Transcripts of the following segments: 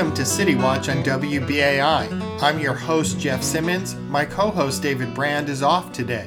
Welcome to City Watch on WBAI. I'm your host, Jeff Simmons. My co host, David Brand, is off today.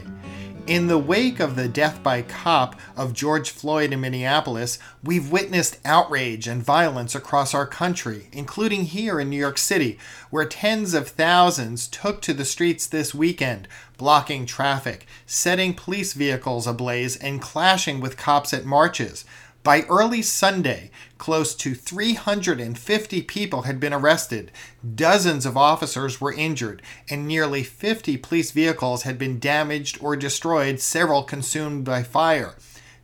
In the wake of the death by cop of George Floyd in Minneapolis, we've witnessed outrage and violence across our country, including here in New York City, where tens of thousands took to the streets this weekend, blocking traffic, setting police vehicles ablaze, and clashing with cops at marches. By early Sunday, close to 350 people had been arrested, dozens of officers were injured, and nearly 50 police vehicles had been damaged or destroyed, several consumed by fire.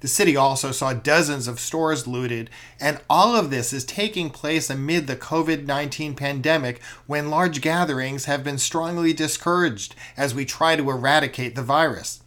The city also saw dozens of stores looted, and all of this is taking place amid the COVID 19 pandemic when large gatherings have been strongly discouraged as we try to eradicate the virus.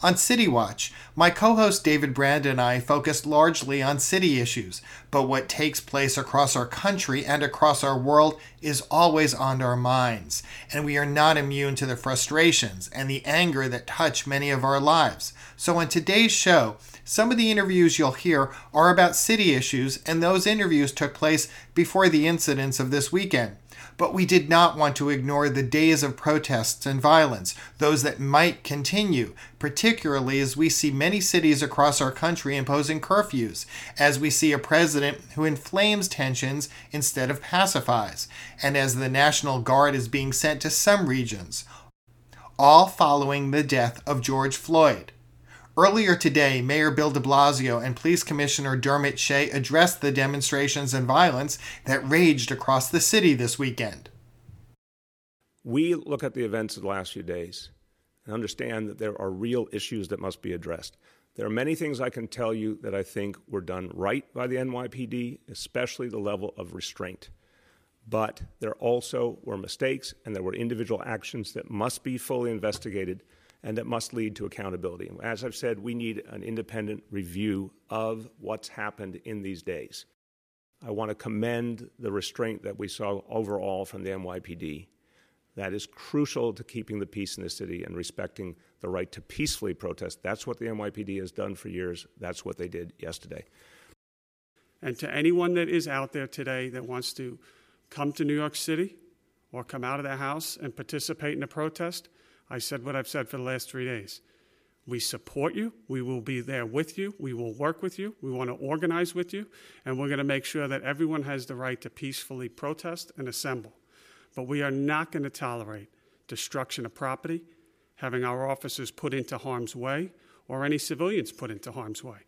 On City Watch, my co host David Brand and I focused largely on city issues, but what takes place across our country and across our world is always on our minds, and we are not immune to the frustrations and the anger that touch many of our lives. So, on today's show, some of the interviews you'll hear are about city issues, and those interviews took place before the incidents of this weekend. But we did not want to ignore the days of protests and violence, those that might continue, particularly as we see many cities across our country imposing curfews, as we see a president who inflames tensions instead of pacifies, and as the National Guard is being sent to some regions, all following the death of George Floyd. Earlier today, Mayor Bill de Blasio and Police Commissioner Dermot Shea addressed the demonstrations and violence that raged across the city this weekend. We look at the events of the last few days and understand that there are real issues that must be addressed. There are many things I can tell you that I think were done right by the NYPD, especially the level of restraint. But there also were mistakes and there were individual actions that must be fully investigated and that must lead to accountability. As I've said, we need an independent review of what's happened in these days. I want to commend the restraint that we saw overall from the NYPD. That is crucial to keeping the peace in the city and respecting the right to peacefully protest. That's what the NYPD has done for years. That's what they did yesterday. And to anyone that is out there today that wants to come to New York City or come out of their house and participate in a protest, I said what I've said for the last three days. We support you. We will be there with you. We will work with you. We want to organize with you. And we're going to make sure that everyone has the right to peacefully protest and assemble. But we are not going to tolerate destruction of property, having our officers put into harm's way, or any civilians put into harm's way.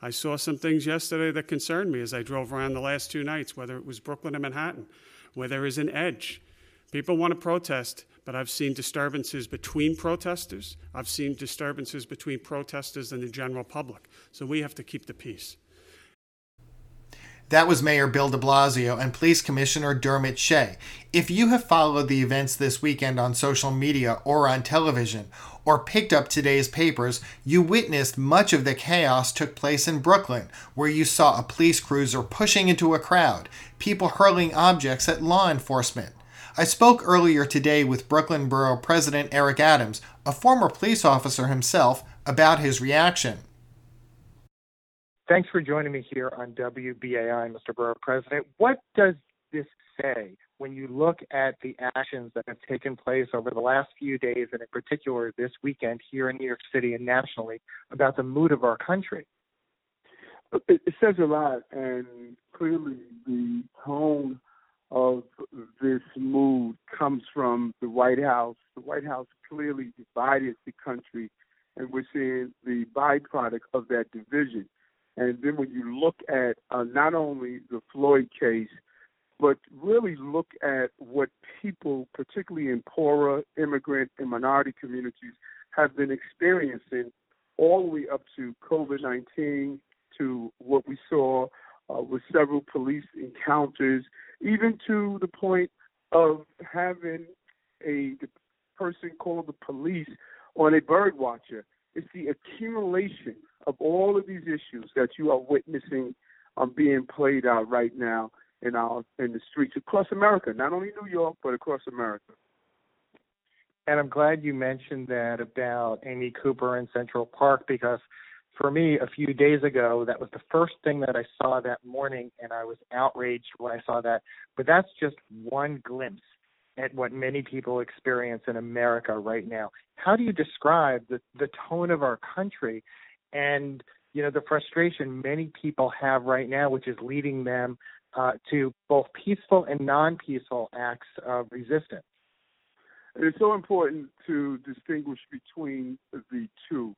I saw some things yesterday that concerned me as I drove around the last two nights, whether it was Brooklyn or Manhattan, where there is an edge. People want to protest, but I've seen disturbances between protesters. I've seen disturbances between protesters and the general public. So we have to keep the peace. That was Mayor Bill de Blasio and Police Commissioner Dermot Shea. If you have followed the events this weekend on social media or on television, or picked up today's papers, you witnessed much of the chaos took place in Brooklyn, where you saw a police cruiser pushing into a crowd, people hurling objects at law enforcement. I spoke earlier today with Brooklyn Borough President Eric Adams, a former police officer himself, about his reaction. Thanks for joining me here on WBAI, Mr. Borough President. What does this say when you look at the actions that have taken place over the last few days, and in particular this weekend here in New York City and nationally, about the mood of our country? It, says a lot, and clearly the tone of this mood comes from the White House. The White House clearly divided the country, and we're seeing the byproduct of that division. And then when you look at uh, not only the Floyd case, but really look at what people, particularly in poorer immigrant and minority communities, have been experiencing all the way up to COVID 19, to what we saw uh, with several police encounters, even to the point of having a person call the police on a bird watcher. It's the accumulation of all of these issues that you are witnessing um, being played out right now in our in the streets across America, not only New York but across America. And I'm glad you mentioned that about Amy Cooper in Central Park because for me, a few days ago, that was the first thing that I saw that morning, and I was outraged when I saw that. But that's just one glimpse at what many people experience in America right now. How do you describe the, the tone of our country and you know the frustration many people have right now, which is leading them uh, to both peaceful and non-peaceful acts of resistance? It's so important to distinguish between the two.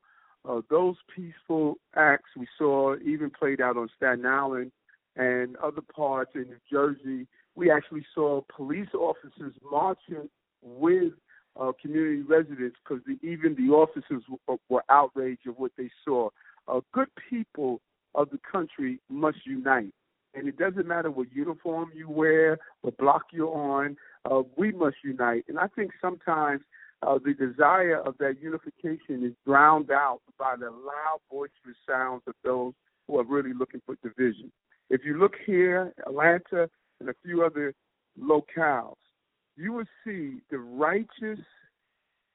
Uh, those peaceful acts we saw even played out on Staten Island and other parts in New Jersey. We actually saw police officers marching with uh, community residents because even the officers w- were outraged of what they saw. Uh, good people of the country must unite. And it doesn't matter what uniform you wear, what block you're on, uh, we must unite. And I think sometimes uh, the desire of that unification is drowned out by the loud, boisterous sounds of those who are really looking for division. If you look here, Atlanta, and a few other locales, you will see the righteous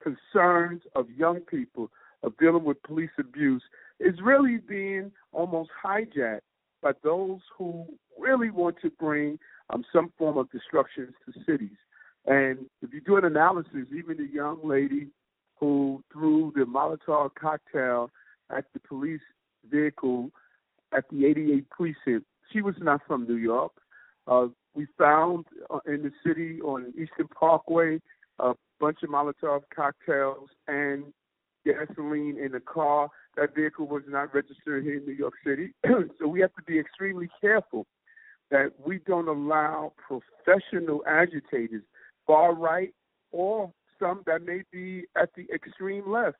concerns of young people of dealing with police abuse is really being almost hijacked by those who really want to bring um, some form of destruction to cities. And if you do an analysis, even the young lady who threw the Molotov cocktail at the police vehicle at the 88 precinct, she was not from New York. Uh, we found uh, in the city on Eastern Parkway a bunch of Molotov cocktails and gasoline in the car. That vehicle was not registered here in New York City. so we have to be extremely careful that we don't allow professional agitators far right or some that may be at the extreme left,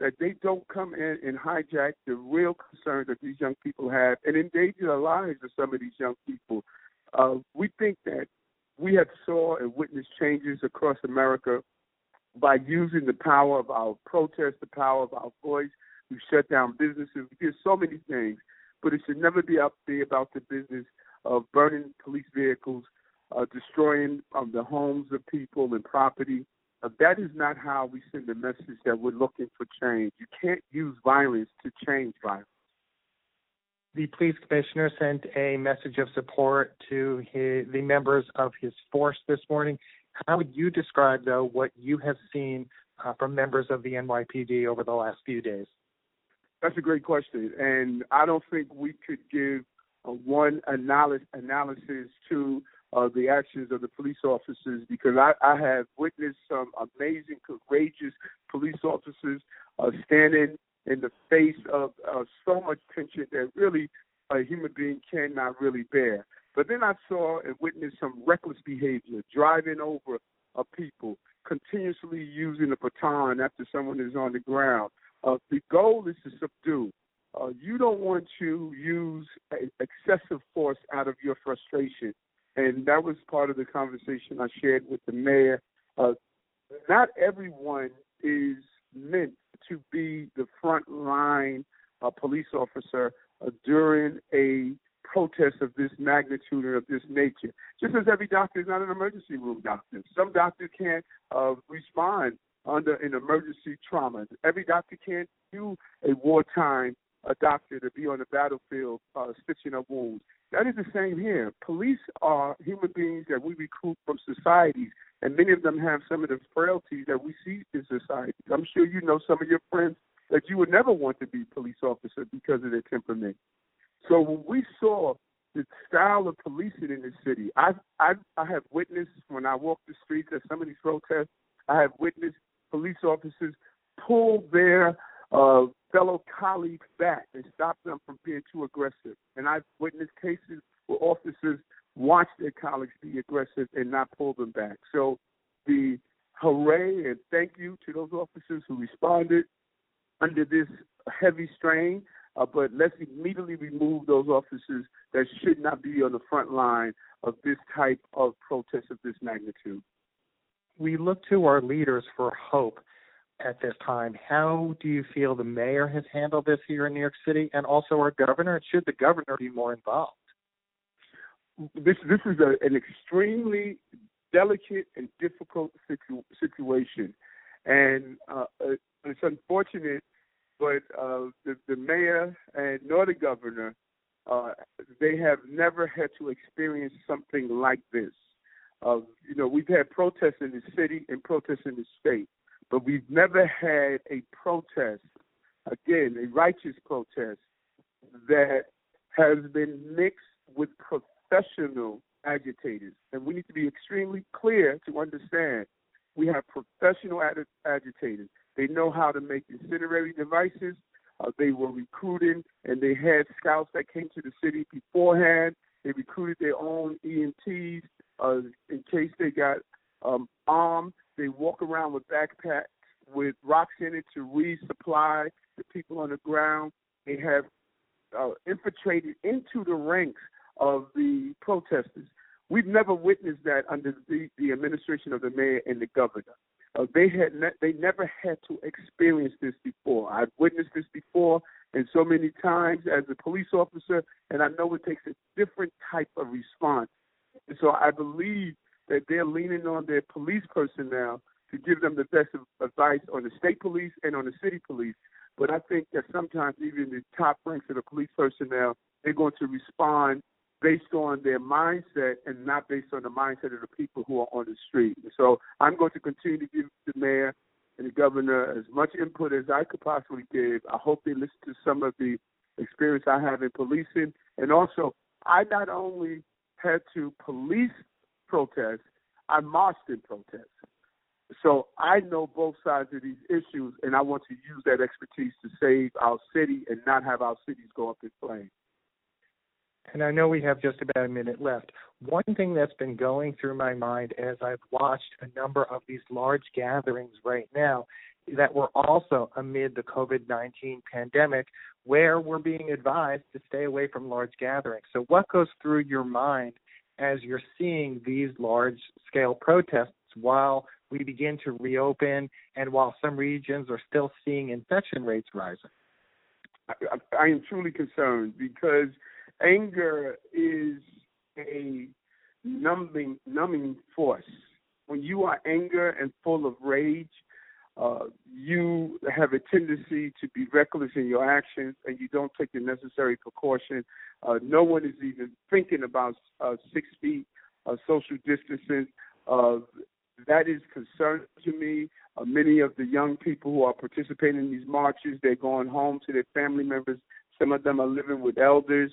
that they don't come in and hijack the real concerns that these young people have and endanger the lives of some of these young people. Uh, we think that we have saw and witnessed changes across America by using the power of our protest, the power of our voice. We've shut down businesses. We did so many things, but it should never be up there about the business of burning police vehicles, uh, destroying um, the homes of people and property. Uh, that is not how we send the message that we're looking for change. You can't use violence to change violence. The police commissioner sent a message of support to his, the members of his force this morning. How would you describe, though, what you have seen uh, from members of the NYPD over the last few days? That's a great question, and I don't think we could give uh, one analysis analysis to uh, the actions of the police officers because I, I have witnessed some amazing, courageous police officers uh, standing in the face of uh, so much tension that really a human being cannot really bear. But then I saw and witnessed some reckless behavior, driving over uh, people, continuously using a baton after someone is on the ground. Uh, the goal is to subdue. Uh, you don't want to use excessive force out of your frustration and that was part of the conversation I shared with the mayor. Uh, not everyone is meant to be the front line uh, police officer uh, during a protest of this magnitude and of this nature. Just as every doctor is not an emergency room doctor. Some doctors can't uh, respond under an emergency trauma. Every doctor can't do a wartime a doctor to be on the battlefield uh, stitching up wounds. That is the same here. Police are human beings that we recruit from societies, and many of them have some of the frailties that we see in society. I'm sure you know some of your friends that you would never want to be police officer because of their temperament. So when we saw the style of policing in the city, I I I have witnessed when I walk the streets at some of these protests, I have witnessed police officers pull their uh, fellow colleagues back and stop them from being too aggressive. And I've witnessed cases where officers watch their colleagues be aggressive and not pull them back. So the hooray and thank you to those officers who responded under this heavy strain. Uh, but let's immediately remove those officers that should not be on the front line of this type of protest of this magnitude. We look to our leaders for hope at this time. How do you feel the mayor has handled this here in New York City, and also our governor? Should the governor be more involved? This this is a, an extremely delicate and difficult situ- situation, and uh, uh, it's unfortunate but uh, the, the mayor and nor the governor, uh, they have never had to experience something like this. Uh, you know, we've had protests in the city and protests in the state, but we've never had a protest, again, a righteous protest that has been mixed with professional agitators. And we need to be extremely clear to understand we have professional ag- agitators. They know how to make incendiary devices. Uh, they were recruiting, and they had scouts that came to the city beforehand. They recruited their own EMTs uh, in case they got um, armed. They walk around with backpacks with rocks in it to resupply the people on the ground. They have uh, infiltrated into the ranks of the protesters. We've never witnessed that under the, the administration of the mayor and the governor. Uh, they had ne- they never had to experience this before. I've witnessed this before, and so many times as a police officer, and I know it takes a different type of response. And so I believe that they're leaning on their police personnel to give them the best advice on the state police and on the city police. But I think that sometimes even the top ranks of the police personnel, they're going to respond based on their mindset and not based on the mindset of the people who are on the street. So I'm going to continue to give the mayor and the governor as much input as I could possibly give. I hope they listen to some of the experience I have in policing. And also, I not only had to police protests, I marched in protests. So I know both sides of these issues, and I want to use that expertise to save our city and not have our cities go up in flames and I know we have just about a minute left. One thing that's been going through my mind as I've watched a number of these large gatherings right now that were also amid the COVID 19 pandemic, where we're being advised to stay away from large gatherings. So, what goes through your mind as you're seeing these large scale protests while we begin to reopen and while some regions are still seeing infection rates rising? I, I am truly concerned because anger is a numbing numbing force. When you are anger and full of rage, uh, you have a tendency to be reckless in your actions and you don't take the necessary precaution. Uh, no one is even thinking about uh, six feet uh, social distancing. Uh, that is concerning to me. Many of the young people who are participating in these marches, they're going home to their family members. Some of them are living with elders.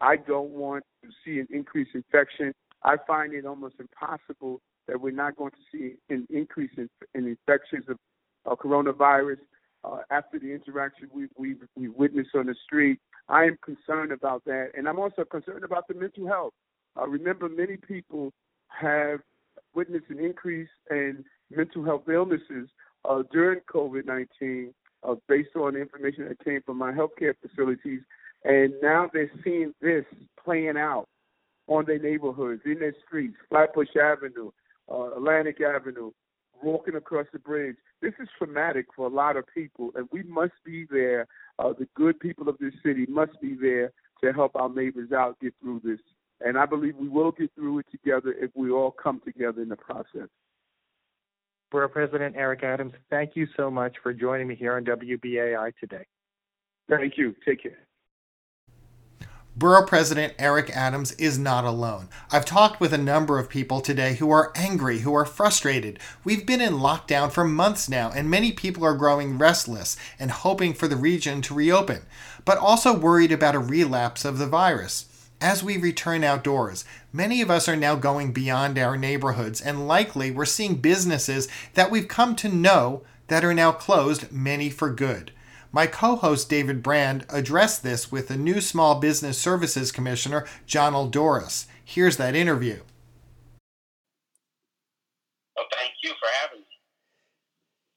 I don't want to see an increase in infection. I find it almost impossible that we're not going to see an increase in, in infections of coronavirus uh, after the interaction we, we we witnessed on the street. I am concerned about that, and I'm also concerned about the mental health. Uh, remember, many people have witnessed an increase in mental health illnesses uh, during COVID-19, uh, based on the information that came from my healthcare facilities. And now they're seeing this playing out on their neighborhoods, in their streets, Flatbush Avenue, uh, Atlantic Avenue, walking across the bridge. This is traumatic for a lot of people, and we must be there. Uh, the good people of this city must be there to help our neighbors out get through this. And I believe we will get through it together if we all come together in the process. Borough President Eric Adams, thank you so much for joining me here on WBAI today. Thank you. Take care. Borough President Eric Adams is not alone. I've talked with a number of people today who are angry, who are frustrated. We've been in lockdown for months now, and many people are growing restless and hoping for the region to reopen, but also worried about a relapse of the virus. As we return outdoors, many of us are now going beyond our neighborhoods, and likely we're seeing businesses that we've come to know that are now closed, many for good. My co host David Brand addressed this with the new Small Business Services Commissioner, Jonnel Doris. Here's that interview. Well, thank you for having me.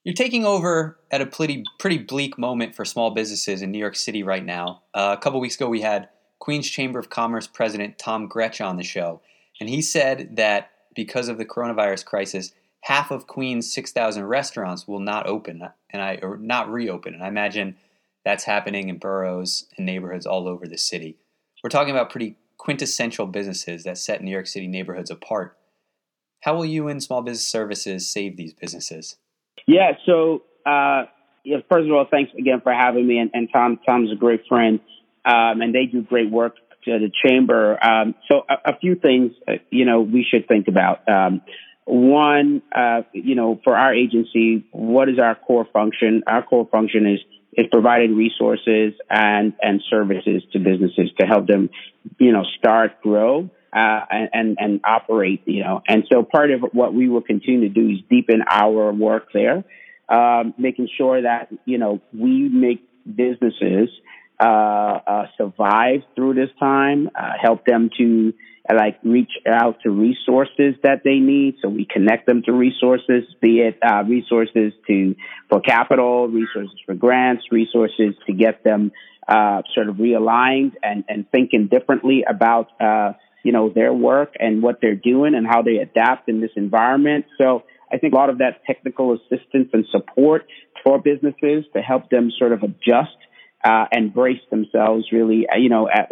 You're taking over at a pretty, pretty bleak moment for small businesses in New York City right now. Uh, a couple weeks ago, we had Queens Chamber of Commerce President Tom Grech on the show, and he said that because of the coronavirus crisis, half of Queens' 6,000 restaurants will not open and I or not reopen. And I imagine that's happening in boroughs and neighborhoods all over the city. We're talking about pretty quintessential businesses that set New York City neighborhoods apart. How will you and Small Business Services save these businesses? Yeah, so uh, yeah, first of all, thanks again for having me. And, and Tom, Tom's a great friend, um, and they do great work the chamber. Um, so a, a, few things, uh, you know, we should think about. Um, one, uh, you know, for our agency, what is our core function? Our core function is is providing resources and and services to businesses to help them, you know, start, grow, uh, and and operate. You know, and so part of what we will continue to do is deepen our work there, um, making sure that you know we make businesses survive through this time, uh, help them to like reach out to resources that they need. So we connect them to resources, be it uh, resources to for capital, resources for grants, resources to get them uh, sort of realigned and, and thinking differently about uh, you know their work and what they're doing and how they adapt in this environment. So I think a lot of that technical assistance and support for businesses to help them sort of adjust uh, and brace themselves really, uh, you know, at,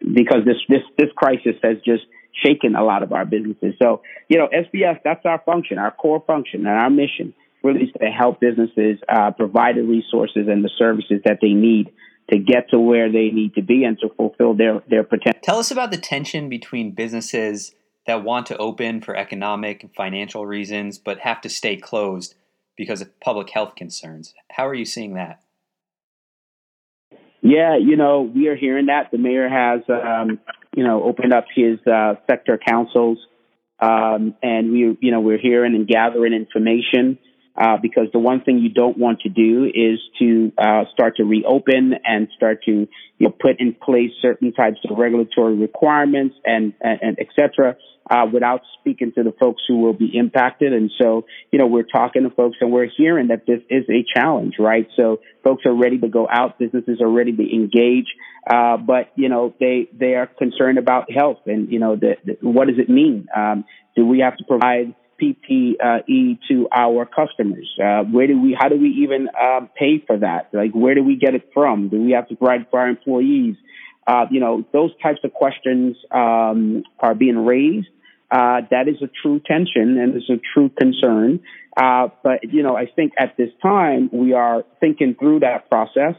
because this, this, this crisis has just shaken a lot of our businesses. So, you know, SBS, that's our function, our core function and our mission really is to help businesses uh, provide the resources and the services that they need to get to where they need to be and to fulfill their, their potential. Tell us about the tension between businesses that want to open for economic and financial reasons but have to stay closed because of public health concerns. How are you seeing that? Yeah, you know, we are hearing that. The mayor has, um, you know, opened up his uh, sector councils, um, and we, you know, we're hearing and gathering information uh, because the one thing you don't want to do is to uh, start to reopen and start to you know, put in place certain types of regulatory requirements and, and, and et cetera uh, without speaking to the folks who will be impacted. And so, you know, we're talking to folks and we're hearing that this is a challenge, right? So folks are ready to go out, businesses are ready to engage, uh, but you know, they they are concerned about health and you know, the, the, what does it mean? Um, do we have to provide PPE to our customers? Uh, where do we, how do we even uh, pay for that? Like, where do we get it from? Do we have to provide for our employees? Uh, you know, those types of questions um, are being raised. Uh, that is a true tension and it's a true concern. Uh, but, you know, I think at this time we are thinking through that process,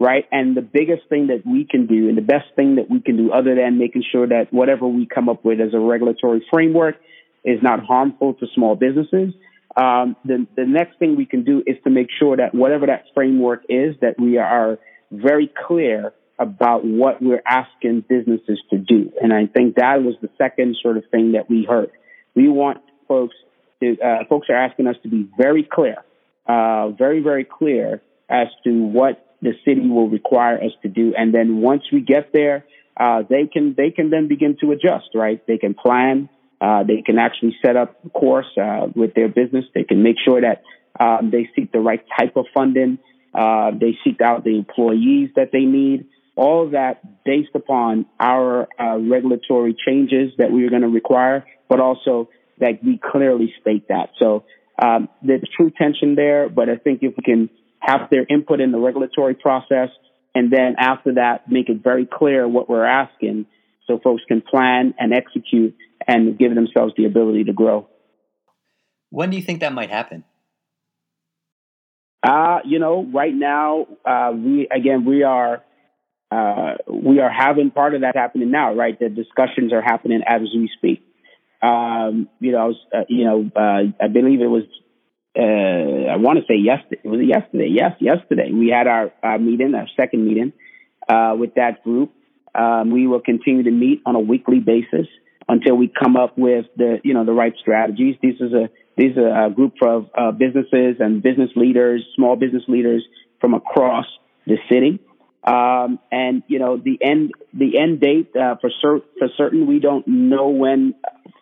right? And the biggest thing that we can do and the best thing that we can do other than making sure that whatever we come up with as a regulatory framework is not harmful to small businesses. Um, the, the next thing we can do is to make sure that whatever that framework is, that we are very clear about what we're asking businesses to do. And I think that was the second sort of thing that we heard. We want folks to, uh, folks are asking us to be very clear, uh, very, very clear as to what the city will require us to do. And then once we get there, uh, they can, they can then begin to adjust, right? They can plan, uh, they can actually set up a course uh, with their business. They can make sure that um, they seek the right type of funding. Uh, they seek out the employees that they need. All that based upon our uh, regulatory changes that we are going to require, but also that we clearly state that. So um, there's true tension there, but I think if we can have their input in the regulatory process, and then after that, make it very clear what we're asking, so folks can plan and execute and give themselves the ability to grow. When do you think that might happen? Uh, you know, right now, uh, we again we are uh, we are having part of that happening now, right? The discussions are happening as we speak. Um, you know, uh, you know, uh, I believe it was. Uh, I want to say yesterday. Was it yesterday? Yes, yesterday. We had our, our meeting, our second meeting uh, with that group. Um, we will continue to meet on a weekly basis until we come up with the you know the right strategies. This is a these are a group of uh, businesses and business leaders, small business leaders from across the city. Um, and you know the end the end date uh, for cer- for certain we don't know when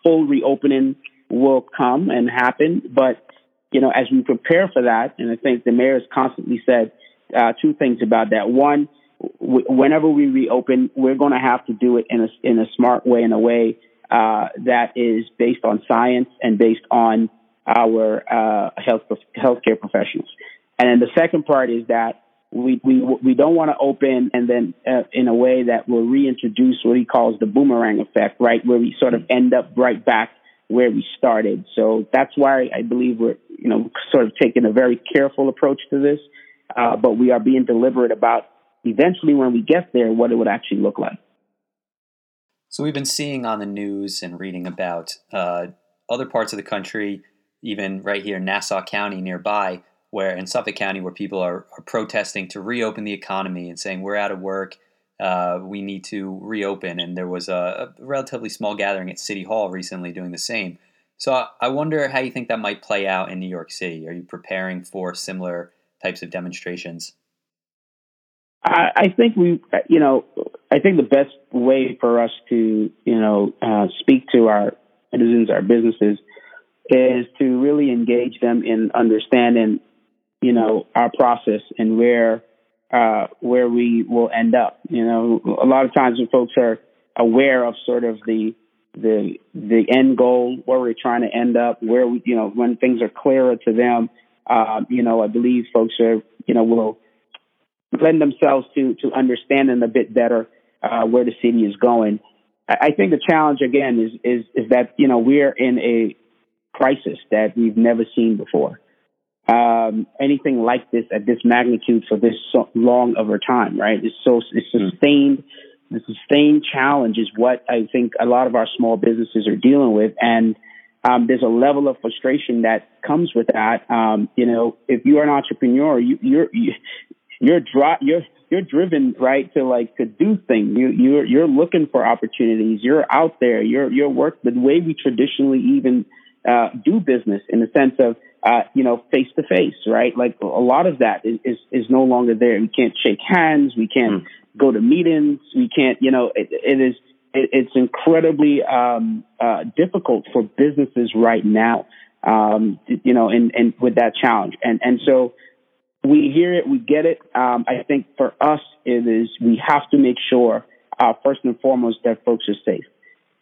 full reopening will come and happen. But you know as we prepare for that, and I think the mayor has constantly said uh, two things about that. One, whenever we reopen, we're going to have to do it in a in a smart way, in a way uh, that is based on science and based on our uh, health healthcare professionals. And then the second part is that we we we don't want to open and then uh, in a way that will reintroduce what he calls the boomerang effect, right, where we sort of end up right back where we started. So that's why I believe we're you know sort of taking a very careful approach to this. uh, but we are being deliberate about eventually when we get there what it would actually look like. So we've been seeing on the news and reading about uh, other parts of the country, even right here in Nassau County nearby, where in Suffolk County, where people are, are protesting to reopen the economy and saying we're out of work, uh, we need to reopen. And there was a, a, relatively small gathering at City Hall recently doing the same. So I wonder how you think that might play out in New York City. Are you preparing for similar types of demonstrations? I, think we, you know, I think the best way for us to, you know, uh, speak to our citizens, our businesses, is to really engage them in understanding, you know, our process and where uh, where we will end up. You know, a lot of times when folks are aware of sort of the the the end goal, where we're trying to end up, where we, you know, when things are clearer to them, uh, you know, I believe folks are, you know, will lend themselves to to understanding a bit better uh, where the city is going. I, I think the challenge again is is is that you know we're in a crisis that we've never seen before. Um, anything like this at this magnitude for this so long of a time, right? It's so it's hmm. sustained. The sustained challenge is what I think a lot of our small businesses are dealing with, and um, there's a level of frustration that comes with that. Um, you know, if you're an entrepreneur, you, you're you, you're dri- you're you're driven right to like to do things. You you're you're looking for opportunities. You're out there. You're you're work the way we traditionally even uh, do business in the sense of uh, you know face to face, right? Like a lot of that is, is is no longer there. We can't shake hands. We can't mm. go to meetings. We can't you know it, it is it, it's incredibly um, uh, difficult for businesses right now. Um, you know, and and with that challenge, and and so we hear it, we get it. Um, I think for us, it is we have to make sure, uh, first and foremost, that folks are safe.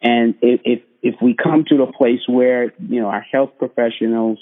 And if, if, we come to the place where you know our health professionals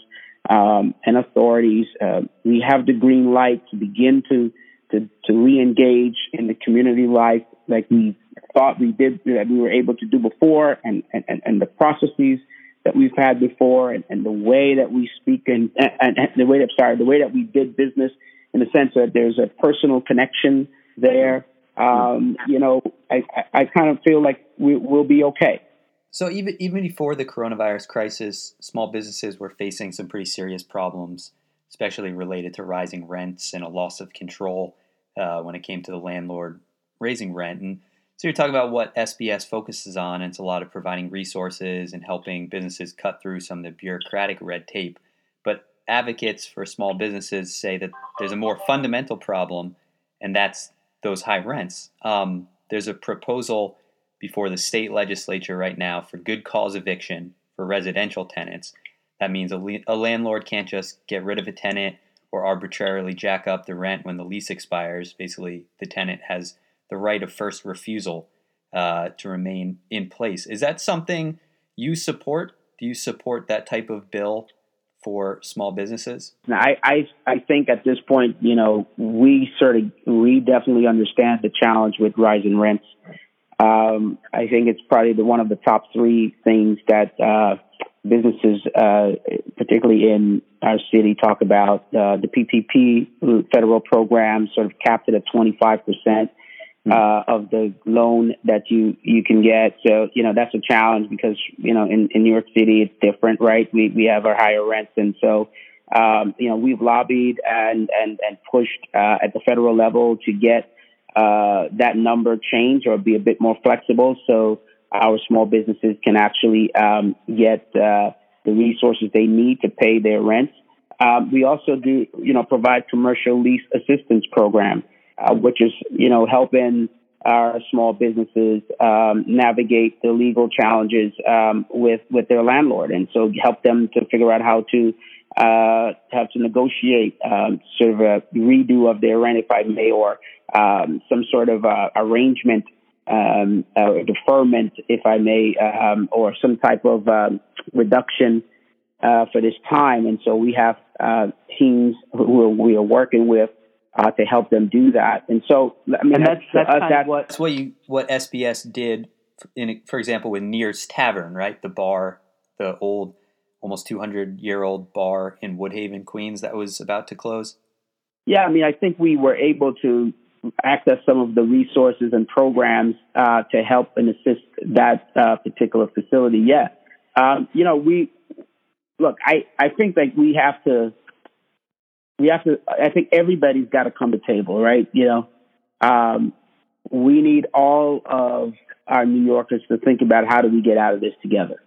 um, and authorities, uh, we have the green light to begin to to to re-engage in the community life like we thought we did that we were able to do before, and and, and the processes that we've had before and, and the way that we speak and, and, and, the way that sorry the way that we did business in the sense that there's a personal connection there um, you know I, I, kind of feel like we, we'll be okay. So even even before the coronavirus crisis small businesses were facing some pretty serious problems especially related to rising rents and a loss of control uh, when it came to the landlord raising rent. And so you're talking about what SBS focuses on, and it's a lot of providing resources and helping businesses cut through some of the bureaucratic red tape. But advocates for small businesses say that there's a more fundamental problem, and that's those high rents. Um, there's a proposal before the state legislature right now for good cause eviction for residential tenants. That means a, le- a landlord can't just get rid of a tenant or arbitrarily jack up the rent when the lease expires. Basically, the tenant has the right of first refusal uh, to remain in place. Is that something you support? Do you support that type of bill for small businesses? I, I, I think at this point, you know, we sort of we definitely understand the challenge with rising rents. Um, I think it's probably the, one of the top three things that uh, businesses, uh, particularly in our city, talk about. Uh, the PPP federal program sort of capped it at 25 percent uh, of the loan that you you can get. So you know that's a challenge because you know in, in New York City it's different, right? We we have our higher rents, and so um, you know we've lobbied and and and pushed uh, at the federal level to get uh, that number changed or be a bit more flexible, so our small businesses can actually um, get uh, the resources they need to pay their rents. Um, we also do, you know, provide commercial lease assistance program uh, which is you know helping our small businesses um, navigate the legal challenges um, with with their landlord, and so help them to figure out how to uh, have to negotiate um, sort of a redo of their rent, if I may, or um, some sort of uh, arrangement, um, deferment, if I may, um, or some type of um, reduction uh, for this time. And so we have uh, teams who we are working with uh, to help them do that. And so, I mean, and that's that's, uh, that's what that's what you what SBS did. In for example, with Neir's Tavern, right, the bar, the old, almost two hundred year old bar in Woodhaven, Queens, that was about to close. Yeah, I mean, I think we were able to access some of the resources and programs uh, to help and assist that uh, particular facility. Yeah, um, you know, we look. I I think that we have to. We have to. I think everybody's got to come to table, right? You know, um, we need all of our New Yorkers to think about how do we get out of this together,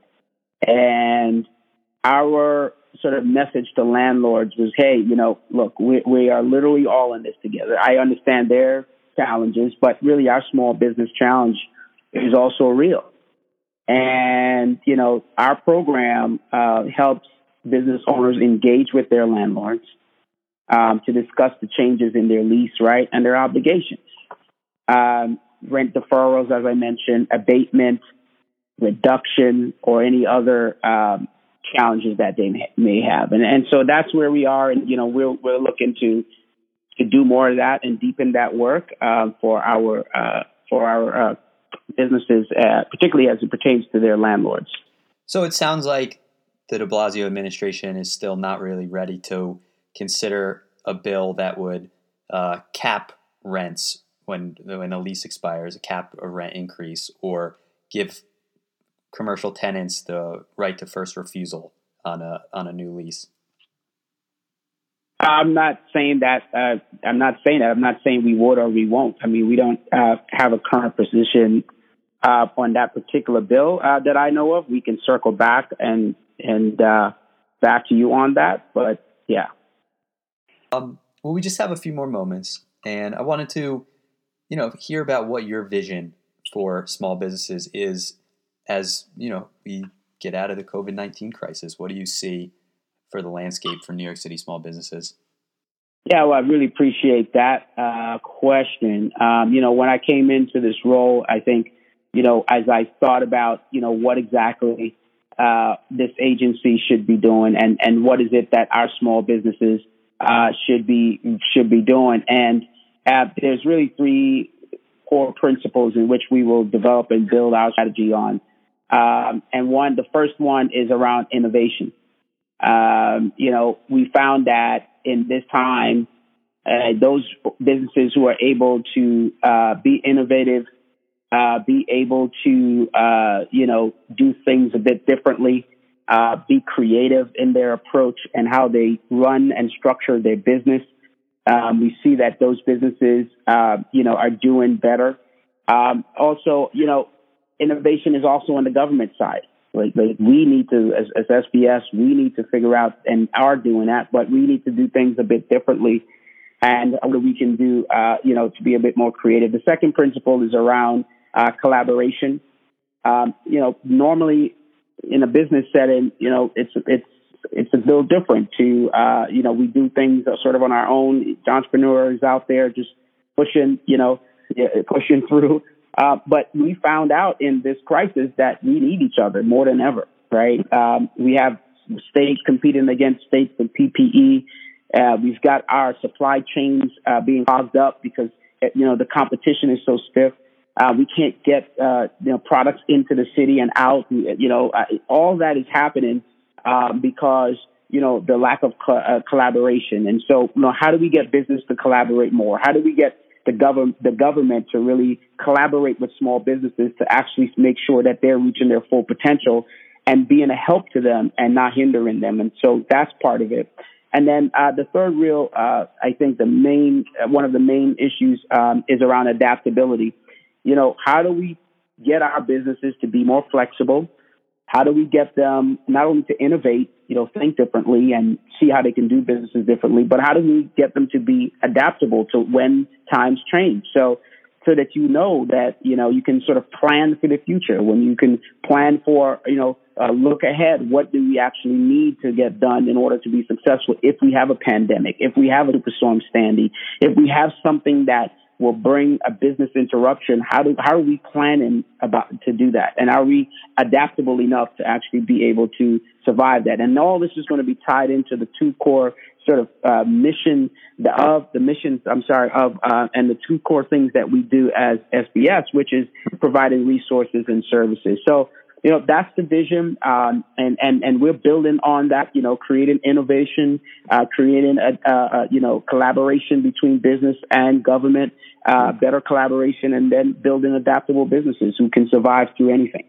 and our sort of message to landlords was, hey, you know, look, we, we are literally all in this together. I understand their challenges, but really our small business challenge is also real. And, you know, our program uh, helps business owners engage with their landlords um, to discuss the changes in their lease, right, and their obligations. Um, rent deferrals, as I mentioned, abatement, reduction, or any other um, challenges that they may have. And and so that's where we are, and you know we're we're looking to to do more of that and deepen that work uh, for our uh, for our uh, businesses, uh, particularly as it pertains to their landlords. So it sounds like the De Blasio administration is still not really ready to consider a bill that would uh, cap rents when when a lease expires, a cap a rent increase, or give commercial tenants the right to first refusal on a on a new lease? I'm not saying that. Uh, I'm not saying that. I'm not saying we would or we won't. I mean, we don't uh, have a current position uh, on that particular bill uh, that I know of. We can circle back and and uh, back to you on that. But yeah. Um, well, we just have a few more moments, and I wanted to, you know, hear about what your vision for small businesses is as you know we get out of the COVID nineteen crisis, what do you see for the landscape for New York City small businesses? Yeah, well, I really appreciate that uh, question. Um, you know, when I came into this role, I think, you know, as I thought about, you know, what exactly uh, this agency should be doing, and and what is it that our small businesses uh, should be should be doing, and uh, there's really three core principles in which we will develop and build our strategy on. Um, and one, the first one is around innovation. Um, you know, we found that in this time, uh, those businesses who are able to uh, be innovative, uh, be able to, uh, you know, do things a bit differently, uh, be creative in their approach and how they run and structure their business. Um, we see that those businesses, uh, you know, are doing better. Um, also, you know, innovation is also on the government side. Like, like we need to, as, as SBS, we need to figure out and are doing that, but we need to do things a bit differently and what we can do, uh, you know, to be a bit more creative. The second principle is around uh, collaboration. Um, you know, normally in a business setting, you know, it's it's it's a little different. To uh, you know, we do things sort of on our own. Entrepreneurs out there just pushing, you know, pushing through uh, but we found out in this crisis that we need each other more than ever, right? Um, we have states competing against states with PPE. Uh, we've got our supply chains uh, being clogged up because you know the competition is so stiff. Uh, we can't get uh, you know products into the city and out. You know uh, all that is happening um, because you know the lack of co- uh, collaboration. And so you know how do we get business to collaborate more? How do we get the government the government to really collaborate with small businesses to actually make sure that they're reaching their full potential and being a help to them and not hindering them. And so that's part of it. And then uh, the third real, uh, I think the main uh, one of the main issues um, is around adaptability. You know, how do we get our businesses to be more flexible? How do we get them not only to innovate, you know, think differently and see how they can do businesses differently, but how do we get them to be adaptable to when times change? So, so that you know that, you know, you can sort of plan for the future when you can plan for, you know, uh, look ahead. What do we actually need to get done in order to be successful if we have a pandemic, if we have a superstorm Sandy, if we have something that will bring a business interruption. How do how are we planning about to do that? And are we adaptable enough to actually be able to survive that? And all this is going to be tied into the two core sort of uh, mission the, of the missions. I'm sorry of uh, and the two core things that we do as SBS, which is providing resources and services. So you know, that's the vision, um, and and and we're building on that. You know, creating innovation, uh, creating a, a, a, you know collaboration between business and government, uh, better collaboration, and then building adaptable businesses who can survive through anything.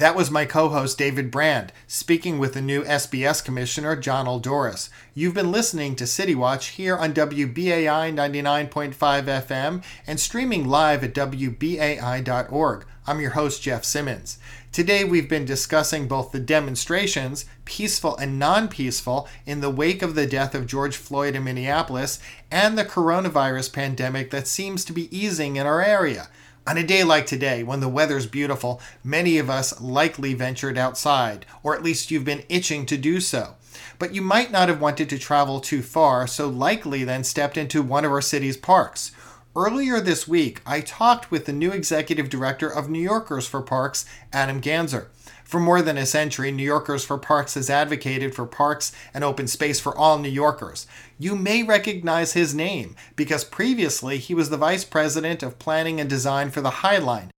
That was my co host David Brand speaking with the new SBS Commissioner Jonnel Doris. You've been listening to City Watch here on WBAI 99.5 FM and streaming live at WBAI.org. I'm your host, Jeff Simmons. Today we've been discussing both the demonstrations, peaceful and non peaceful, in the wake of the death of George Floyd in Minneapolis, and the coronavirus pandemic that seems to be easing in our area. On a day like today, when the weather's beautiful, many of us likely ventured outside, or at least you've been itching to do so. But you might not have wanted to travel too far, so likely then stepped into one of our city's parks. Earlier this week, I talked with the new executive director of New Yorkers for Parks, Adam Ganser. For more than a century, New Yorkers for Parks has advocated for parks and open space for all New Yorkers. You may recognize his name because previously he was the vice president of planning and design for the High Line.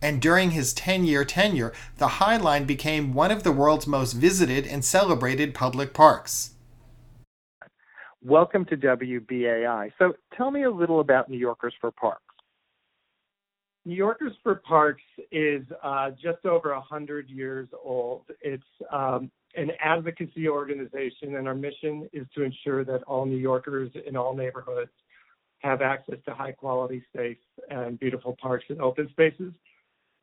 And during his 10 year tenure, the High Line became one of the world's most visited and celebrated public parks. Welcome to WBAI. So tell me a little about New Yorkers for Parks. New Yorkers for Parks is uh, just over 100 years old. It's um, an advocacy organization, and our mission is to ensure that all New Yorkers in all neighborhoods have access to high quality, safe, and beautiful parks and open spaces.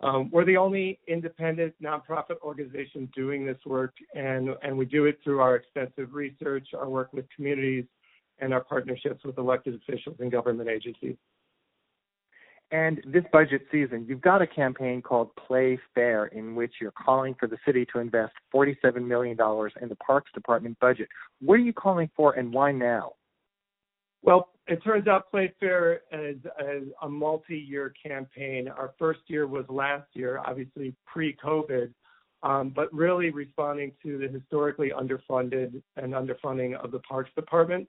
Um, we're the only independent nonprofit organization doing this work, and, and we do it through our extensive research, our work with communities, and our partnerships with elected officials and government agencies. And this budget season, you've got a campaign called Play Fair in which you're calling for the city to invest $47 million in the Parks Department budget. What are you calling for and why now? Well, it turns out Play Fair is, is a multi year campaign. Our first year was last year, obviously pre COVID, um, but really responding to the historically underfunded and underfunding of the Parks Department.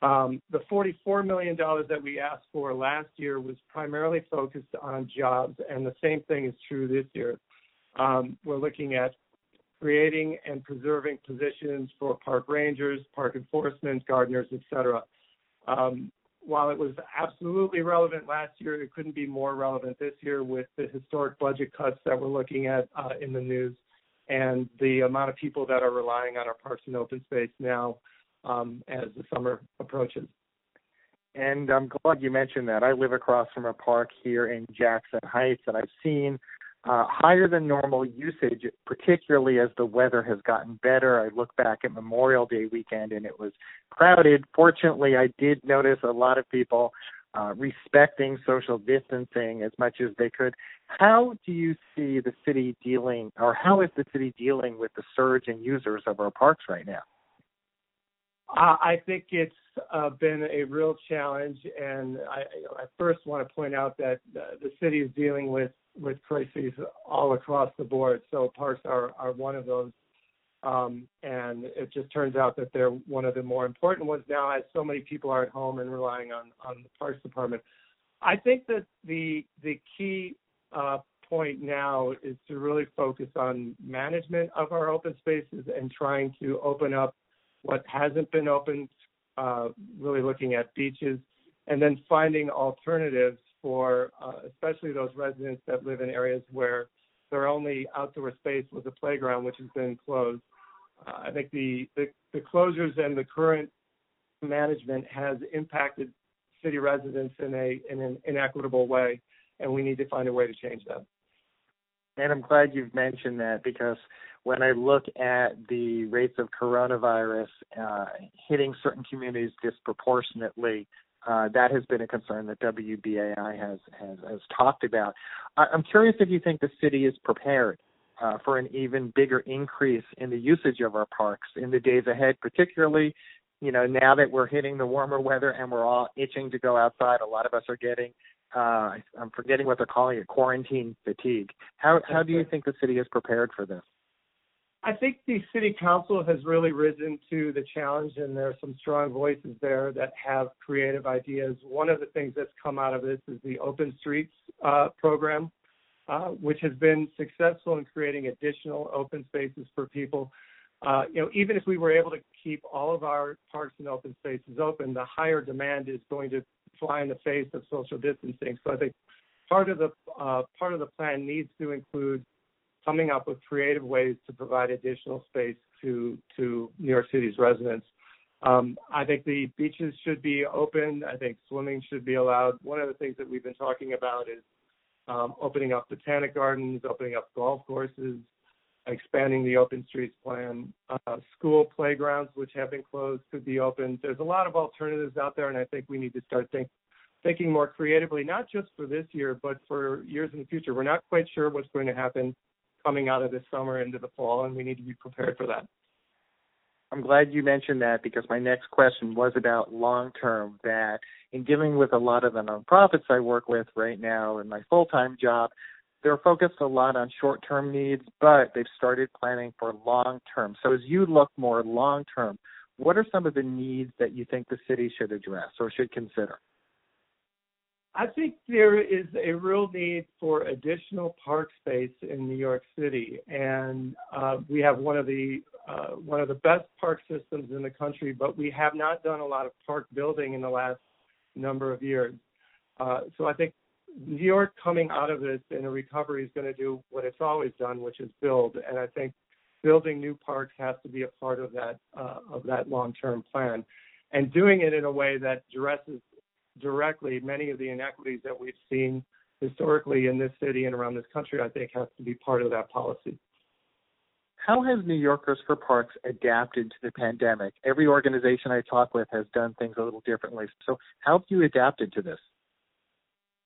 Um, the $44 million that we asked for last year was primarily focused on jobs, and the same thing is true this year. Um, we're looking at creating and preserving positions for park rangers, park enforcement, gardeners, et cetera. Um, while it was absolutely relevant last year, it couldn't be more relevant this year with the historic budget cuts that we're looking at uh, in the news and the amount of people that are relying on our parks and open space now um, as the summer approaches. And I'm glad you mentioned that. I live across from a park here in Jackson Heights, and I've seen uh, higher than normal usage, particularly as the weather has gotten better. I look back at Memorial Day weekend and it was crowded. Fortunately, I did notice a lot of people uh, respecting social distancing as much as they could. How do you see the city dealing, or how is the city dealing with the surge in users of our parks right now? Uh, I think it's uh, been a real challenge, and I, I first want to point out that uh, the city is dealing with with crises all across the board. So parks are are one of those, um, and it just turns out that they're one of the more important ones now, as so many people are at home and relying on on the parks department. I think that the the key uh, point now is to really focus on management of our open spaces and trying to open up what hasn't been opened, uh, really looking at beaches, and then finding alternatives for uh, especially those residents that live in areas where their only outdoor space was a playground, which has been closed. Uh, I think the, the, the closures and the current management has impacted city residents in a in an inequitable way, and we need to find a way to change that. And I'm glad you've mentioned that because when I look at the rates of coronavirus uh, hitting certain communities disproportionately, uh, that has been a concern that WBAI has has, has talked about. I, am curious if you think the city is prepared uh, for an even bigger increase in the usage of our parks in the days ahead, particularly. You know, now that we're hitting the warmer weather and we're all itching to go outside, a lot of us are getting uh, I'm forgetting what they're calling it, quarantine fatigue. How how do you think the city is prepared for this? I think the city council has really risen to the challenge, and there are some strong voices there that have creative ideas. One of the things that's come out of this is the Open Streets uh, program, uh, which has been successful in creating additional open spaces for people. Uh, you know, even if we were able to keep all of our parks and open spaces open, the higher demand is going to fly in the face of social distancing. So I think part of the uh, part of the plan needs to include coming up with creative ways to provide additional space to to New York City's residents. Um, I think the beaches should be open. I think swimming should be allowed. One of the things that we've been talking about is um, opening up botanic gardens, opening up golf courses, expanding the open streets plan. Uh, school playgrounds, which have been closed, could be open. There's a lot of alternatives out there, and I think we need to start think, thinking more creatively, not just for this year, but for years in the future. We're not quite sure what's going to happen coming out of this summer into the fall, and we need to be prepared for that. I'm glad you mentioned that because my next question was about long term. That in dealing with a lot of the nonprofits I work with right now in my full time job, they're focused a lot on short term needs, but they've started planning for long term. So as you look more long term, what are some of the needs that you think the city should address or should consider? I think there is a real need for additional park space in New York City, and uh, we have one of the uh, one of the best park systems in the country, but we have not done a lot of park building in the last number of years. Uh, so I think New York coming out of this in a recovery is going to do what it's always done, which is build. And I think building new parks has to be a part of that uh, of that long-term plan, and doing it in a way that addresses directly many of the inequities that we've seen historically in this city and around this country. I think has to be part of that policy. How has New Yorkers for Parks adapted to the pandemic? Every organization I talk with has done things a little differently. So, how have you adapted to this?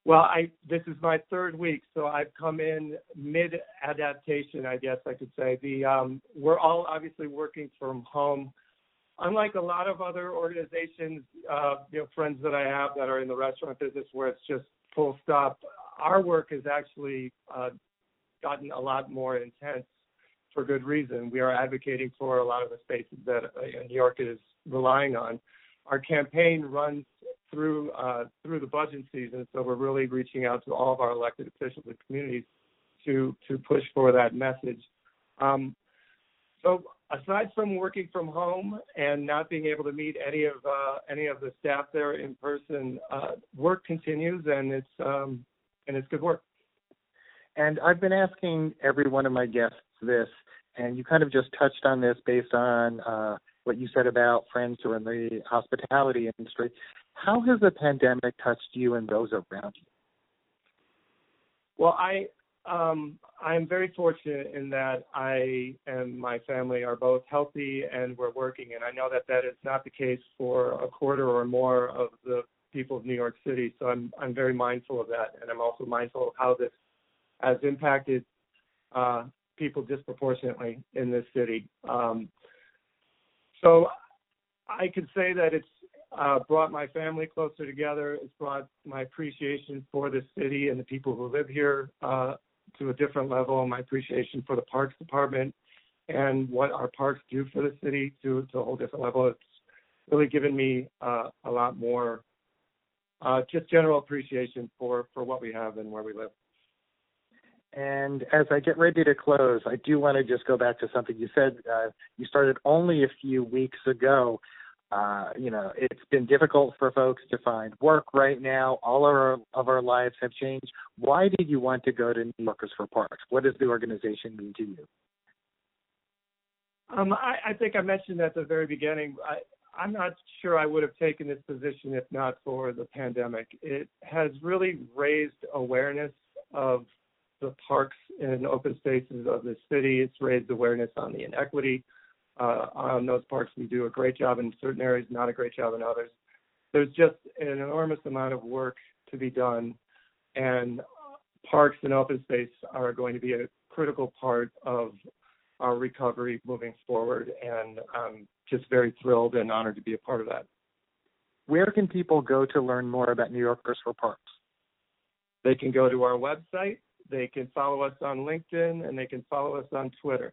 Well, I this is my third week, so I've come in mid adaptation, I guess I could say. The um, we're all obviously working from home. Unlike a lot of other organizations, uh, you know, friends that I have that are in the restaurant business where it's just full stop, our work has actually uh, gotten a lot more intense for good reason. We are advocating for a lot of the spaces that uh, New York is relying on. Our campaign runs through uh, through the budget season. So we're really reaching out to all of our elected officials and communities to to push for that message. Um, so aside from working from home and not being able to meet any of uh, any of the staff there in person, uh, work continues and it's um, and it's good work. And I've been asking every one of my guests this, and you kind of just touched on this based on uh, what you said about friends who are in the hospitality industry. How has the pandemic touched you and those around you? Well, I um, I'm very fortunate in that I and my family are both healthy and we're working, and I know that that is not the case for a quarter or more of the people of New York City. So I'm I'm very mindful of that, and I'm also mindful of how this has impacted uh, people disproportionately in this city. Um, so I could say that it's uh, brought my family closer together. It's brought my appreciation for the city and the people who live here uh, to a different level. My appreciation for the Parks Department and what our parks do for the city to, to a whole different level. It's really given me uh, a lot more uh, just general appreciation for, for what we have and where we live. And as I get ready to close, I do want to just go back to something you said. Uh, you started only a few weeks ago. Uh, you know, it's been difficult for folks to find work right now. All of our, of our lives have changed. Why did you want to go to New Yorkers for Parks? What does the organization mean to you? Um, I, I think I mentioned at the very beginning. I, I'm not sure I would have taken this position if not for the pandemic. It has really raised awareness of the parks and open spaces of the city. It's raised awareness on the inequity. Uh, on those parks, we do a great job in certain areas, not a great job in others. There's just an enormous amount of work to be done, and parks and open space are going to be a critical part of our recovery moving forward. And I'm just very thrilled and honored to be a part of that. Where can people go to learn more about New Yorkers for Parks? They can go to our website, they can follow us on LinkedIn and they can follow us on Twitter.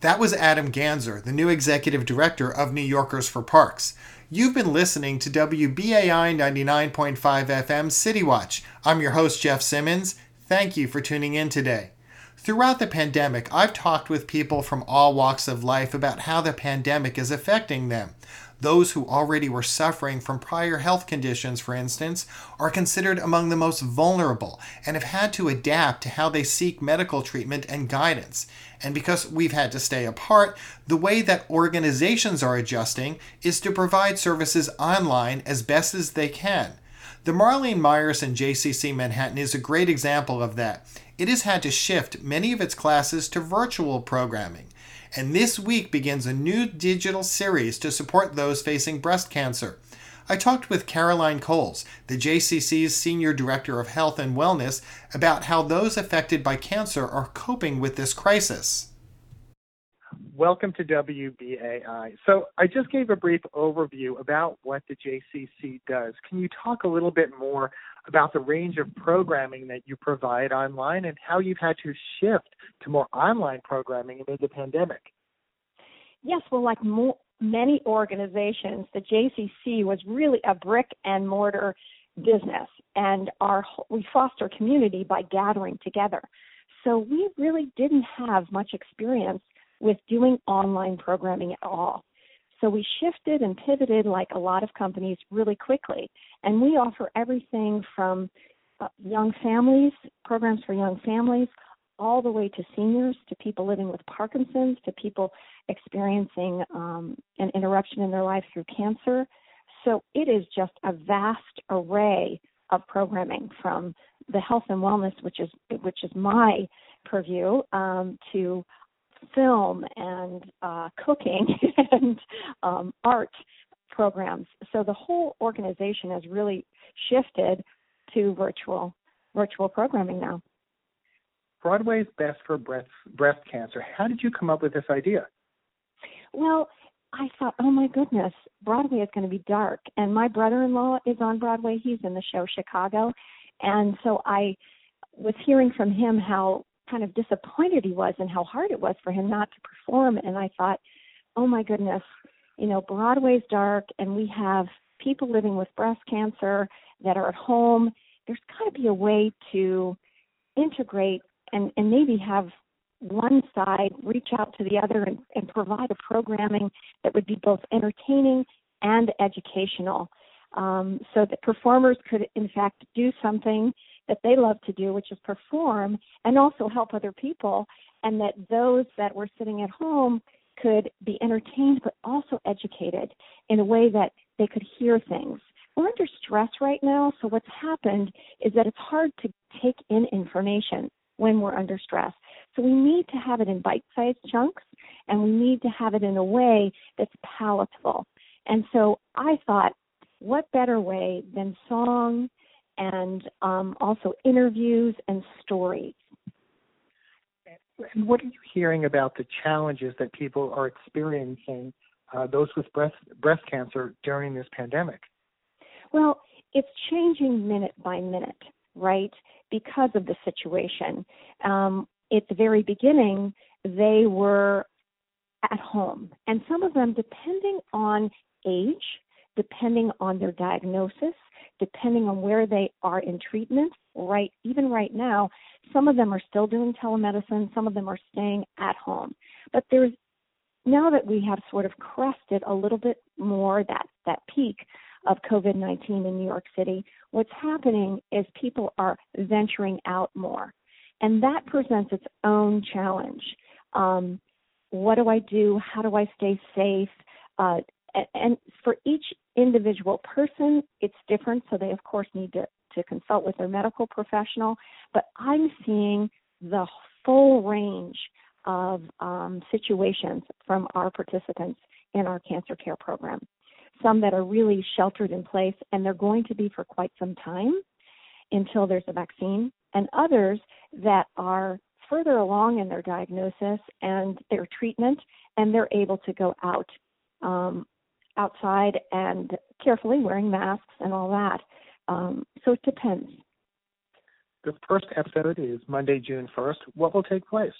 That was Adam Ganser, the new executive director of New Yorkers for Parks. You've been listening to WBAI 99.5 FM City Watch. I'm your host, Jeff Simmons. Thank you for tuning in today. Throughout the pandemic, I've talked with people from all walks of life about how the pandemic is affecting them. Those who already were suffering from prior health conditions, for instance, are considered among the most vulnerable and have had to adapt to how they seek medical treatment and guidance. And because we've had to stay apart, the way that organizations are adjusting is to provide services online as best as they can. The Marlene Meyerson JCC Manhattan is a great example of that. It has had to shift many of its classes to virtual programming and this week begins a new digital series to support those facing breast cancer. I talked with Caroline Coles, the JCC's Senior Director of Health and Wellness, about how those affected by cancer are coping with this crisis. Welcome to WBAI. So, I just gave a brief overview about what the JCC does. Can you talk a little bit more about the range of programming that you provide online and how you've had to shift to more online programming amid the pandemic. Yes, well, like many organizations, the JCC was really a brick and mortar business, and our we foster community by gathering together. So we really didn't have much experience with doing online programming at all. So we shifted and pivoted like a lot of companies really quickly. And we offer everything from uh, young families, programs for young families, all the way to seniors, to people living with Parkinson's, to people experiencing um, an interruption in their life through cancer. So it is just a vast array of programming from the health and wellness, which is which is my purview, um, to film and uh, cooking and um, art programs. So the whole organization has really shifted to virtual virtual programming now. Broadway is best for breast breast cancer. How did you come up with this idea? Well, I thought, oh my goodness, Broadway is going to be dark. And my brother-in-law is on Broadway. He's in the show Chicago, and so I was hearing from him how kind of disappointed he was and how hard it was for him not to perform. And I thought, oh my goodness, you know, Broadway's dark and we have people living with breast cancer that are at home. There's got to be a way to integrate and, and maybe have one side reach out to the other and, and provide a programming that would be both entertaining and educational um, so that performers could, in fact, do something that they love to do, which is perform, and also help other people, and that those that were sitting at home could be entertained but also educated in a way that they could hear things. We're under stress right now, so what's happened is that it's hard to take in information when we're under stress. So we need to have it in bite sized chunks and we need to have it in a way that's palatable. And so I thought, what better way than song and um, also interviews and stories. And what are you hearing about the challenges that people are experiencing, uh, those with breast breast cancer during this pandemic? Well, it's changing minute by minute, right? Because of the situation. Um, at the very beginning, they were at home, and some of them, depending on age, depending on their diagnosis, depending on where they are in treatment, right, even right now, some of them are still doing telemedicine, some of them are staying at home. But there's now that we have sort of crested a little bit more that, that peak of COVID 19 in New York City, what's happening is people are venturing out more. And that presents its own challenge. Um, what do I do? How do I stay safe? Uh, and for each individual person, it's different. So they, of course, need to, to consult with their medical professional. But I'm seeing the full range of um, situations from our participants in our cancer care program. Some that are really sheltered in place, and they're going to be for quite some time until there's a vaccine, and others that are further along in their diagnosis and their treatment, and they're able to go out um, outside and carefully wearing masks and all that. Um, so it depends. The first episode is Monday, June 1st. What will take place?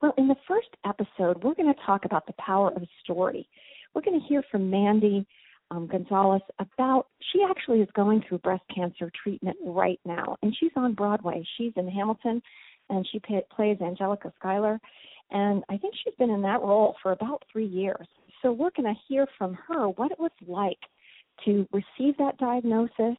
Well, in the first episode, we're going to talk about the power of story. we're going to hear from Mandy um, Gonzalez about. She actually is going through breast cancer treatment right now, and she's on Broadway. She's in Hamilton, and she pay, plays Angelica Schuyler, and I think she's been in that role for about three years. So we're going to hear from her what it was like to receive that diagnosis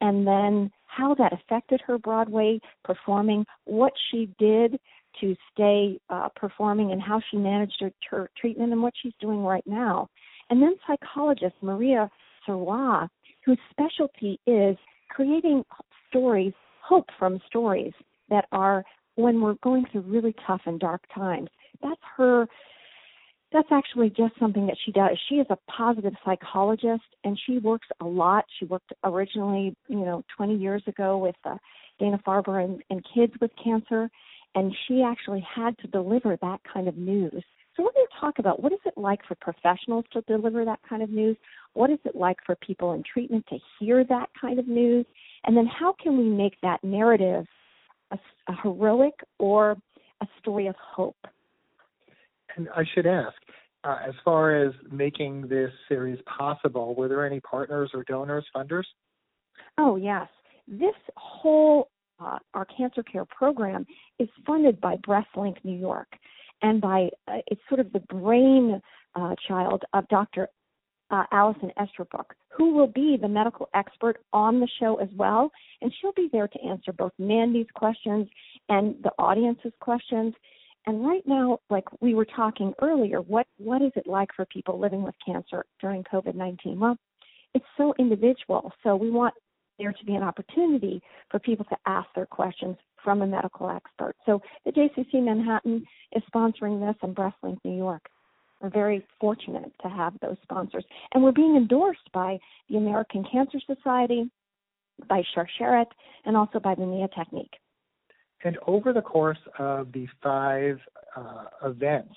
and then how that affected her Broadway performing, what she did to stay uh, performing, and how she managed her, her treatment, and what she's doing right now. And then psychologist Maria Sirois, whose specialty is creating stories, hope from stories that are when we're going through really tough and dark times. That's her that's actually just something that she does. She is a positive psychologist and she works a lot. She worked originally, you know, 20 years ago with uh, Dana Farber and, and kids with cancer, and she actually had to deliver that kind of news. So we're going to talk about what is it like for professionals to deliver that kind of news? What is it like for people in treatment to hear that kind of news? And then how can we make that narrative a, a heroic or a story of hope? And I should ask, uh, as far as making this series possible, were there any partners or donors, funders? Oh, yes. This whole uh, our cancer care program is funded by BreastLink New York and by uh, it's sort of the brain uh, child of Dr. Uh, Alison Estabrook, who will be the medical expert on the show as well, and she'll be there to answer both Mandy's questions and the audience's questions. And right now, like we were talking earlier, what what is it like for people living with cancer during COVID-19? Well, it's so individual. So we want there to be an opportunity for people to ask their questions from a medical expert. So the JCC Manhattan is sponsoring this and BreastLink New York. We're very fortunate to have those sponsors. And we're being endorsed by the American Cancer Society, by Sharsheret, and also by the NIA Technique. And over the course of the five uh, events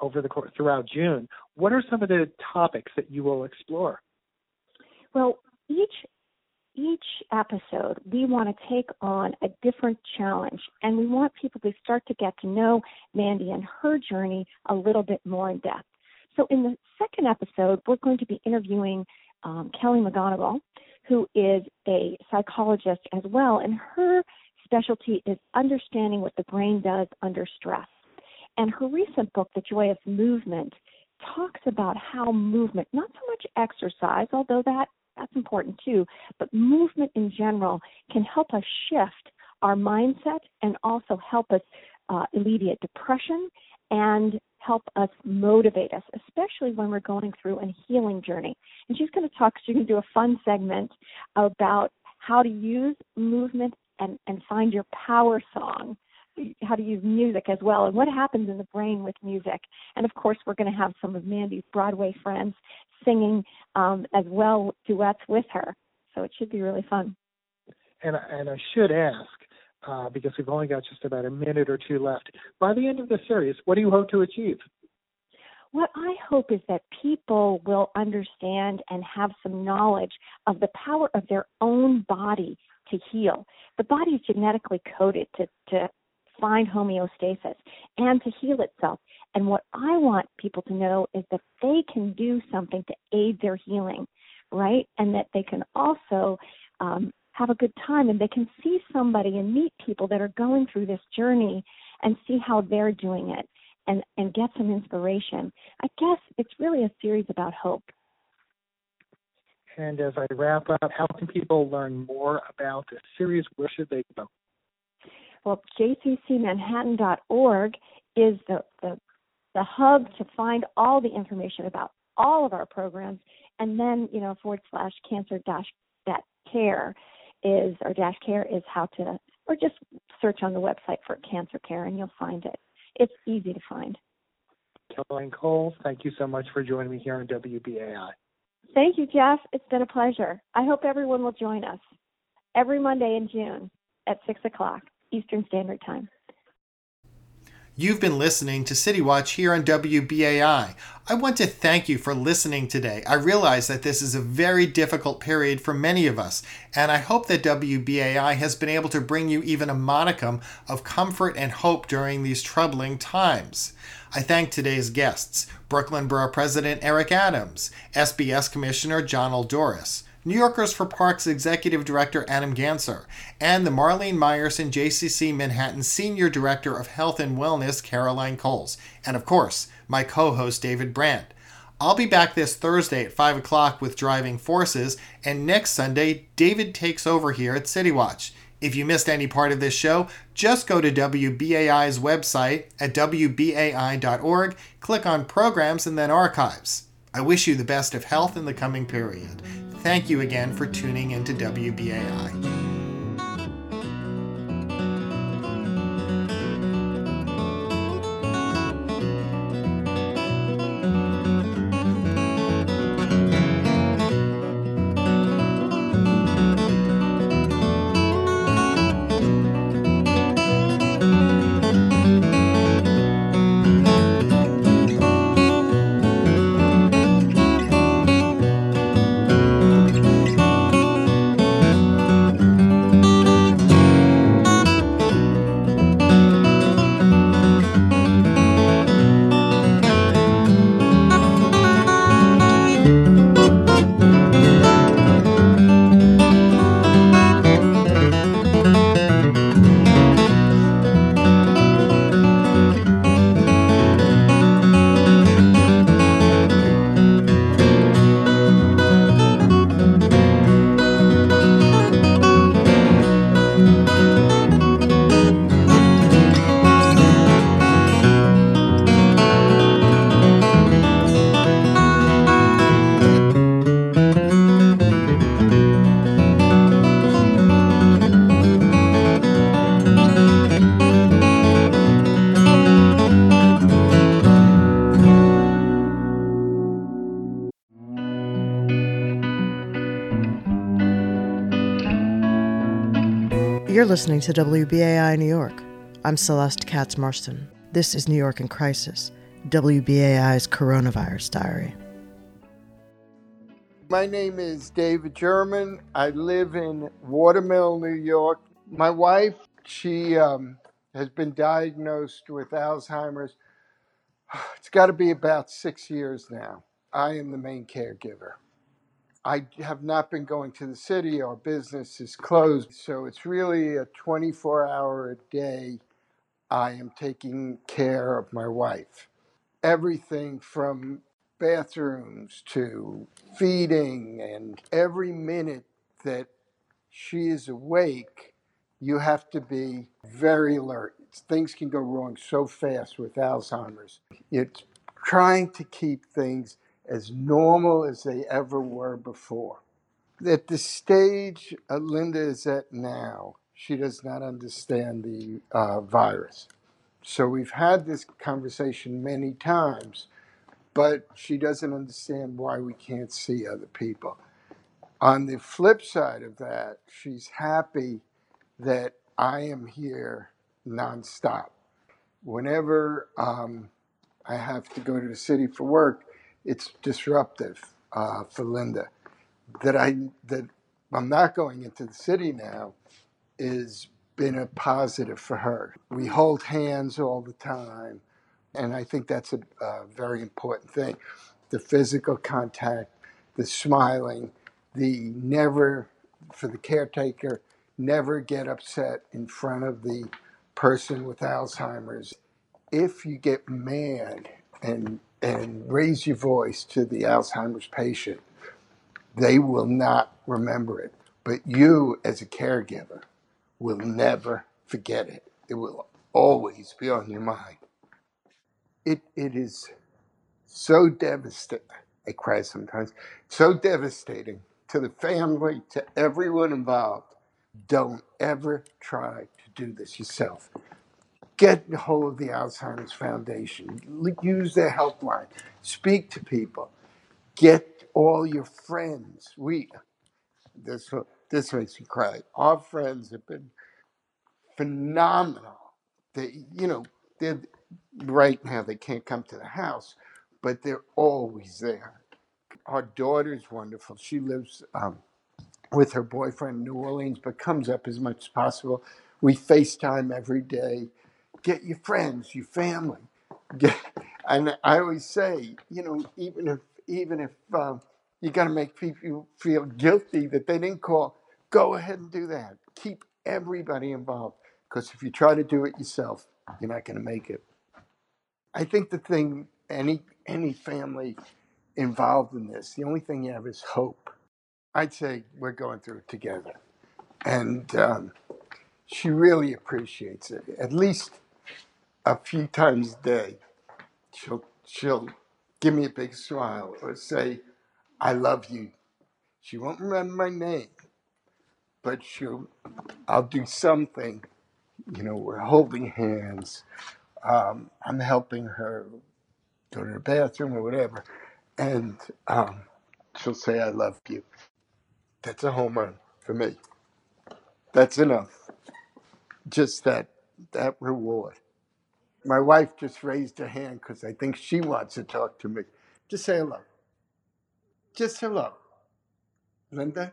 over the course throughout June, what are some of the topics that you will explore? Well, each each episode we want to take on a different challenge and we want people to start to get to know Mandy and her journey a little bit more in depth. So in the second episode, we're going to be interviewing um, Kelly McGonigal, who is a psychologist as well, and her specialty is understanding what the brain does under stress. And her recent book, The Joy of Movement, talks about how movement, not so much exercise, although that that's important too, but movement in general can help us shift our mindset and also help us uh, alleviate depression and help us motivate us, especially when we're going through a healing journey. And she's going to talk, she's going to do a fun segment about how to use movement and, and find your power song how to use music as well and what happens in the brain with music. And of course, we're going to have some of Mandy's Broadway friends singing um, as well duets with her. So it should be really fun. And, and I should ask, uh, because we've only got just about a minute or two left, by the end of the series, what do you hope to achieve? What I hope is that people will understand and have some knowledge of the power of their own body to heal. The body is genetically coded to, to find homeostasis and to heal itself. And what I want people to know is that they can do something to aid their healing, right? And that they can also um, have a good time and they can see somebody and meet people that are going through this journey and see how they're doing it and, and get some inspiration. I guess it's really a series about hope. And as I wrap up, how can people learn more about this series? Where should they go? Well, jccmanhattan.org is the, the, the hub to find all the information about all of our programs. And then, you know, forward slash cancer dash that care is, or dash care is how to, or just search on the website for cancer care and you'll find it. It's easy to find. Caroline Cole, thank you so much for joining me here on WBAI. Thank you, Jeff. It's been a pleasure. I hope everyone will join us every Monday in June at 6 o'clock Eastern Standard Time. You've been listening to City Watch here on WBAI. I want to thank you for listening today. I realize that this is a very difficult period for many of us, and I hope that WBAI has been able to bring you even a modicum of comfort and hope during these troubling times. I thank today's guests Brooklyn Borough President Eric Adams, SBS Commissioner Jonnel Doris, New Yorkers for Parks Executive Director Adam Ganser, and the Marlene Meyerson JCC Manhattan Senior Director of Health and Wellness Caroline Coles, and of course, my co host David Brand. I'll be back this Thursday at 5 o'clock with Driving Forces, and next Sunday, David takes over here at City Watch. If you missed any part of this show, just go to WBAI's website at WBAI.org, click on Programs, and then Archives. I wish you the best of health in the coming period. Thank you again for tuning into WBAI. Listening to WBAI New York. I'm Celeste Katz Marston. This is New York in Crisis, WBAI's Coronavirus Diary. My name is David German. I live in Watermill, New York. My wife, she um, has been diagnosed with Alzheimer's. It's got to be about six years now. I am the main caregiver. I have not been going to the city. Our business is closed. So it's really a 24 hour a day. I am taking care of my wife. Everything from bathrooms to feeding, and every minute that she is awake, you have to be very alert. Things can go wrong so fast with Alzheimer's. It's trying to keep things as normal as they ever were before. At the stage uh, Linda is at now, she does not understand the uh, virus. So we've had this conversation many times, but she doesn't understand why we can't see other people. On the flip side of that, she's happy that I am here nonstop. Whenever um, I have to go to the city for work, it's disruptive uh, for Linda. That I that I'm not going into the city now is been a positive for her. We hold hands all the time, and I think that's a, a very important thing. The physical contact, the smiling, the never for the caretaker never get upset in front of the person with Alzheimer's. If you get mad and and raise your voice to the Alzheimer's patient, they will not remember it. But you, as a caregiver, will never forget it. It will always be on your mind. It, it is so devastating. I cry sometimes. So devastating to the family, to everyone involved. Don't ever try to do this yourself get hold of the Alzheimer's Foundation, use their helpline, speak to people, get all your friends. We this this makes me cry. Our friends have been phenomenal. They, you know, they're right now they can't come to the house, but they're always there. Our daughter's wonderful. She lives um, with her boyfriend in New Orleans, but comes up as much as possible. We FaceTime every day. Get your friends, your family. Get, and I always say, you know, even if even if um, you got to make people feel guilty that they didn't call, go ahead and do that. Keep everybody involved because if you try to do it yourself, you're not going to make it. I think the thing any any family involved in this, the only thing you have is hope. I'd say we're going through it together, and um, she really appreciates it. At least a few times a day, she'll she'll give me a big smile or say, "I love you." She won't remember my name, but she'll. I'll do something. You know, we're holding hands. Um, I'm helping her go to the bathroom or whatever, and um, she'll say, "I love you." That's a home run for me. That's enough. Just that that reward. My wife just raised her hand because I think she wants to talk to me. Just say hello. Just hello. Linda?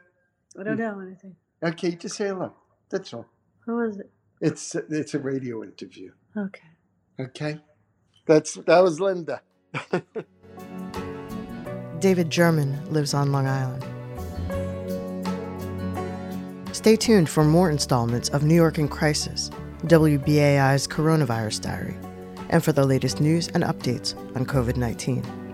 I don't mm. know anything. Okay, just say hello. That's all. Who is it? It's it's a radio interview. Okay. Okay? That's that was Linda. David German lives on Long Island. Stay tuned for more installments of New York in Crisis, WBAI's Coronavirus Diary, and for the latest news and updates on COVID 19.